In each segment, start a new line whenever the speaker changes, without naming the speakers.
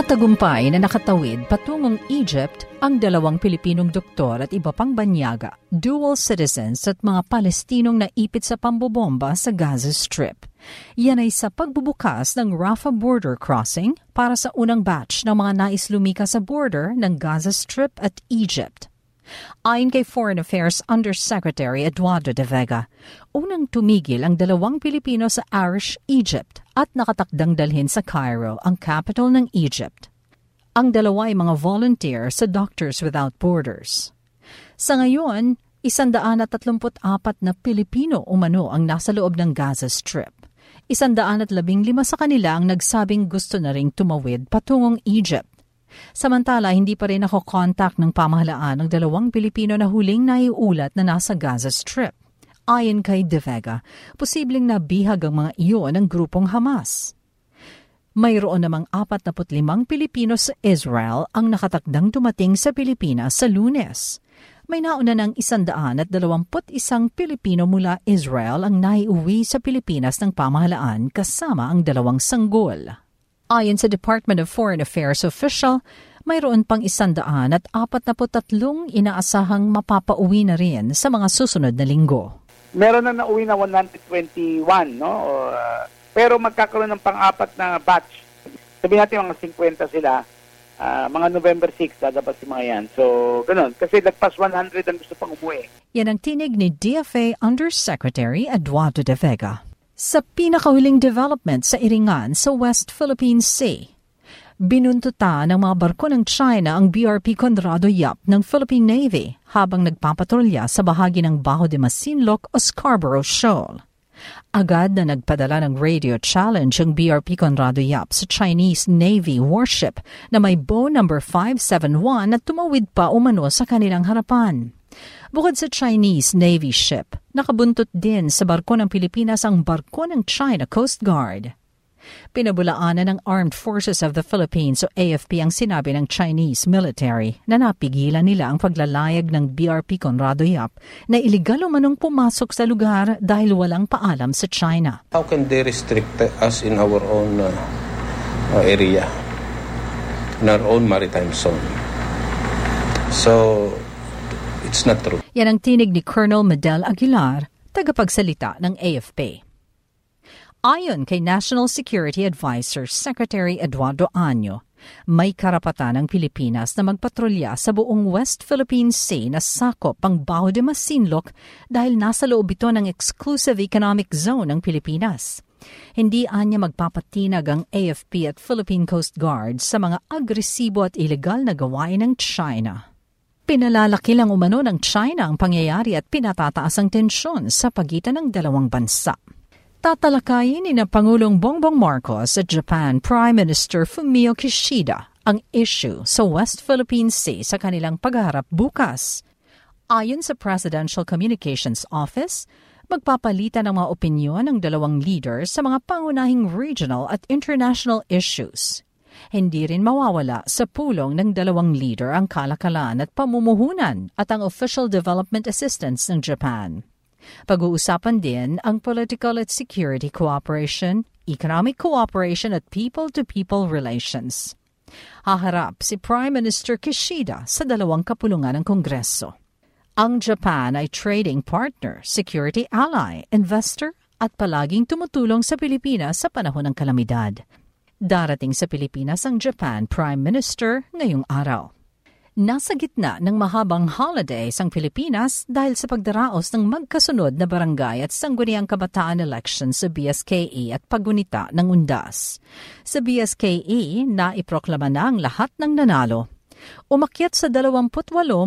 Matagumpay na nakatawid patungong Egypt ang dalawang Pilipinong doktor at iba pang banyaga, dual citizens at mga Palestinong naipit sa pambobomba sa Gaza Strip. Yan ay sa pagbubukas ng Rafah border crossing para sa unang batch ng mga nais lumika sa border ng Gaza Strip at Egypt. Ayon kay Foreign Affairs Undersecretary Eduardo de Vega, unang tumigil ang dalawang Pilipino sa Arish, Egypt at nakatakdang dalhin sa Cairo, ang capital ng Egypt. Ang dalawa ay mga volunteer sa Doctors Without Borders. Sa ngayon, isandaan at tatlumput-apat na Pilipino umano ang nasa loob ng Gaza Strip. Isandaan at labing lima sa kanila ang nagsabing gusto na ring tumawid patungong Egypt. Samantala, hindi pa rin ako contact ng pamahalaan ng dalawang Pilipino na huling naiulat na nasa Gaza Strip. Ayon kay De Vega, posibleng nabihag ang mga iyon ng grupong Hamas. Mayroon namang 45 Pilipino sa Israel ang nakatakdang dumating sa Pilipinas sa lunes. May nauna ng isandaan at dalawamput isang Pilipino mula Israel ang naiuwi sa Pilipinas ng pamahalaan kasama ang dalawang sanggol. Ayon sa Department of Foreign Affairs official, mayroon pang isandaan at apat na tatlong inaasahang mapapauwi na rin sa mga susunod na linggo.
Meron na nauwi na 121, no? Uh, pero magkakaroon ng pang-apat na batch. Sabihin natin mga 50 sila. Uh, mga November 6, dadabas si mga yan. So, ganun. Kasi lagpas 100 ang gusto pang umuwi.
Yan ang tinig ni DFA Undersecretary Eduardo de Vega sa pinakahuling development sa Iringan sa West Philippine Sea. Binuntuta ng mga barko ng China ang BRP Conrado Yap ng Philippine Navy habang nagpapatrolya sa bahagi ng Baho de Masinloc o Scarborough Shoal. Agad na nagpadala ng radio challenge ang BRP Conrado Yap sa Chinese Navy warship na may bow number 571 at tumawid pa umano sa kanilang harapan. Bukod sa Chinese Navy ship, nakabuntot din sa barko ng Pilipinas ang barko ng China Coast Guard. Pinabulaanan ng Armed Forces of the Philippines o AFP ang sinabi ng Chinese military na napigilan nila ang paglalayag ng BRP Conrado Yap na iligal umanong pumasok sa lugar dahil walang paalam sa China.
How can they restrict us in our own uh, uh area, in our own maritime zone? So It's not true.
Yan ang tinig ni Colonel Medel Aguilar, tagapagsalita ng AFP. Ayon kay National Security Advisor Secretary Eduardo Año, may karapatan ng Pilipinas na magpatrolya sa buong West Philippine Sea na sakop ang Baho de Masinloc dahil nasa loob ito ng Exclusive Economic Zone ng Pilipinas. Hindi anya magpapatinag ang AFP at Philippine Coast Guard sa mga agresibo at ilegal na gawain ng China. Pinalalaki lang umano ng China ang pangyayari at pinatataas ang tensyon sa pagitan ng dalawang bansa. Tatalakayin ni na Pangulong Bongbong Marcos at Japan Prime Minister Fumio Kishida ang issue sa West Philippine Sea sa kanilang pagharap bukas. Ayon sa Presidential Communications Office, magpapalitan ng mga opinyon ng dalawang leaders sa mga pangunahing regional at international issues. Hindi rin mawawala sa pulong ng dalawang leader ang kalakalan at pamumuhunan at ang official development assistance ng Japan. Pag-uusapan din ang political at security cooperation, economic cooperation at people-to-people relations. Haharap si Prime Minister Kishida sa dalawang kapulungan ng Kongreso. Ang Japan ay trading partner, security ally, investor at palaging tumutulong sa Pilipinas sa panahon ng kalamidad. Darating sa Pilipinas ang Japan Prime Minister ngayong araw. Nasa gitna ng mahabang holidays ang Pilipinas dahil sa pagdaraos ng magkasunod na barangay at sangguniang kabataan elections sa BSKE at pagunita ng undas. Sa BSKE, naiproklama na ang lahat ng nanalo. Umakyat sa 28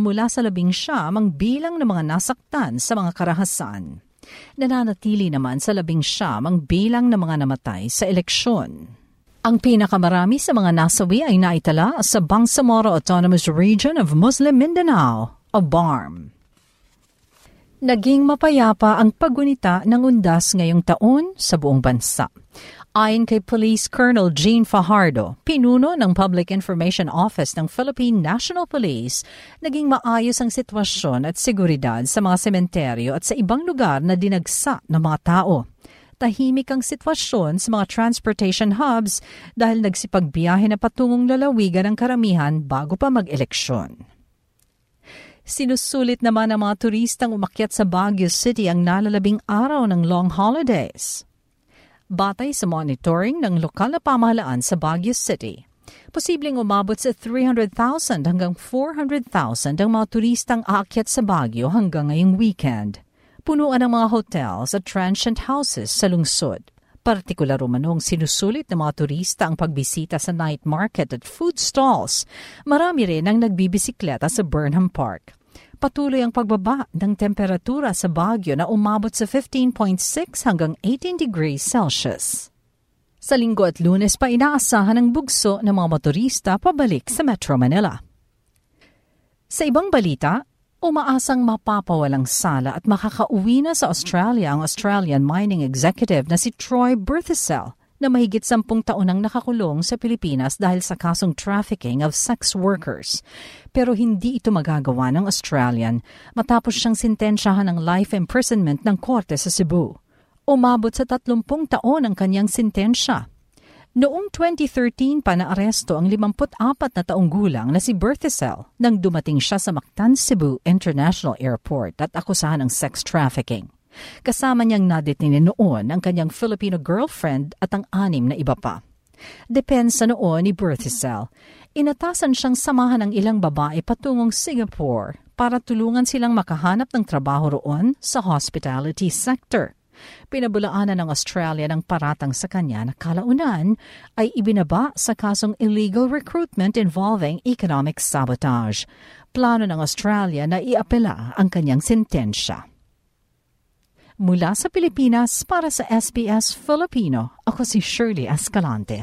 mula sa labing siyam ang bilang ng mga nasaktan sa mga karahasan. Nananatili naman sa labing siyam ang bilang ng mga namatay sa eleksyon. Ang pinakamarami sa mga nasawi ay naitala sa Bangsamoro Autonomous Region of Muslim Mindanao o BARM. Naging mapayapa ang paggunita ng undas ngayong taon sa buong bansa. Ayon kay Police Colonel Gene Fajardo, pinuno ng Public Information Office ng Philippine National Police, naging maayos ang sitwasyon at seguridad sa mga sementeryo at sa ibang lugar na dinagsa ng mga tao. Tahimik ang sitwasyon sa mga transportation hubs dahil nagsipagbiyahe na patungong lalawigan ng karamihan bago pa mag-eleksyon. Sinusulit naman ng mga turistang umakyat sa Baguio City ang nalalabing araw ng long holidays batay sa monitoring ng lokal na pamahalaan sa Baguio City. Posibleng umabot sa 300,000 hanggang 400,000 ang mga turistang aakyat sa Baguio hanggang ngayong weekend. Punuan ang mga hotels at transient houses sa lungsod. Partikular umanong sinusulit ng mga turista ang pagbisita sa night market at food stalls. Marami rin ang nagbibisikleta sa Burnham Park patuloy ang pagbaba ng temperatura sa Baguio na umabot sa 15.6 hanggang 18 degrees Celsius. Sa linggo at lunes pa inaasahan ang bugso ng mga motorista pabalik sa Metro Manila. Sa ibang balita, umaasang mapapawalang sala at makakauwi na sa Australia ang Australian mining executive na si Troy Berthesel na mahigit sampung taon ang nakakulong sa Pilipinas dahil sa kasong trafficking of sex workers. Pero hindi ito magagawa ng Australian matapos siyang sintensyahan ng life imprisonment ng korte sa Cebu. Umabot sa 30 taon ang kanyang sintensya. Noong 2013 pa naaresto ang 54 na taong gulang na si Berthesel nang dumating siya sa Mactan, Cebu International Airport at akusahan ng sex trafficking. Kasama niyang nadetine noon ang kanyang Filipino girlfriend at ang anim na iba pa. Depensa noon ni Berthesel, inatasan siyang samahan ng ilang babae patungong Singapore para tulungan silang makahanap ng trabaho roon sa hospitality sector. Pinabulaanan ng Australia ng paratang sa kanya na kalaunan ay ibinaba sa kasong illegal recruitment involving economic sabotage. Plano ng Australia na iapela ang kanyang sentensya. Mula sa Pilipinas para sa SBS Filipino, ako si Shirley Escalante.